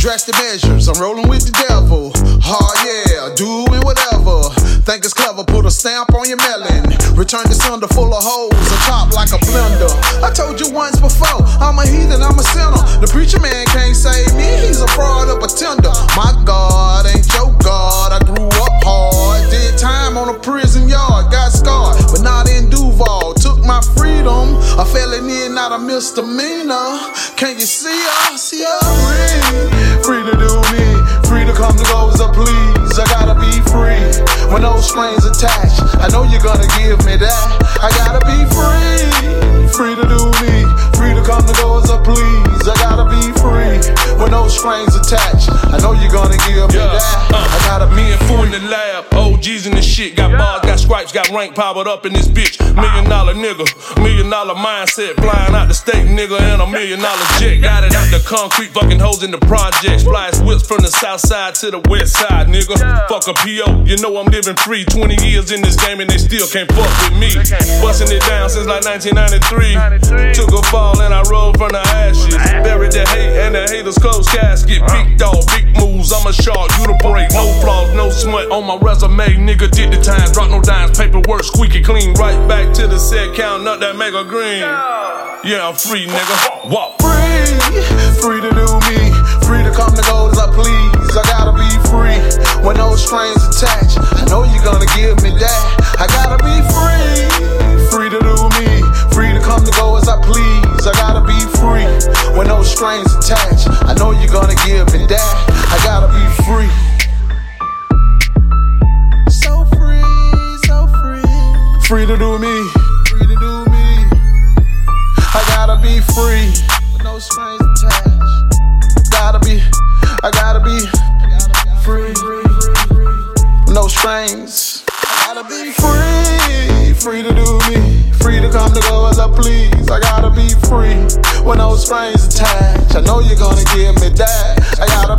Drastic measures, I'm rolling with the devil. Oh yeah, doing whatever. Think it's clever, put a stamp on your melon. Return the sunder full of holes, a top like a blender. I told you once before, I'm a heathen, I'm a sinner. The preacher man can't save me, he's a fraud, of a pretender. My God ain't your God, I grew up hard. Did time on a prison not a misdemeanor. Can you see us? See us? Free, free to do me, free to come to go as I please. I gotta be free with no strings attached. I know you're gonna give me that. I gotta be free, free to do me, free to come to go as I please. I gotta be free with no strings attached. I know you're gonna give me Yeah, that. I gotta be Me and Foo in the lab, stripes, got rank powered up in this bitch. Million dollar nigga, million dollar mindset. Flying out the state, nigga, and a million dollar jet. Got it out the concrete, fucking hoes in the projects. Flies whips from the south side to the west side, nigga. Fuck a PO, you know I'm living free. 20 years in this game and they still can't fuck with me. Busting it down since like 1993. Took a fall and I rolled from the ashes. Buried the hate and the haters close casket. Big dog, a shark, you the break. No flaws, no smut on my resume. Nigga did the time, drop no dimes, paperwork squeaky clean. Right back to the set, count up that mega green. Yeah, I'm free, nigga. Walk. free, free to do me, free to come to go as I please. I gotta free, to do me, free to do me. I gotta be free with no strings attached. Gotta be, I gotta be free, no strings. I gotta be free, free to do me, free to come to go as I please. I gotta be free with no strings attached. I know you're gonna give me that. I gotta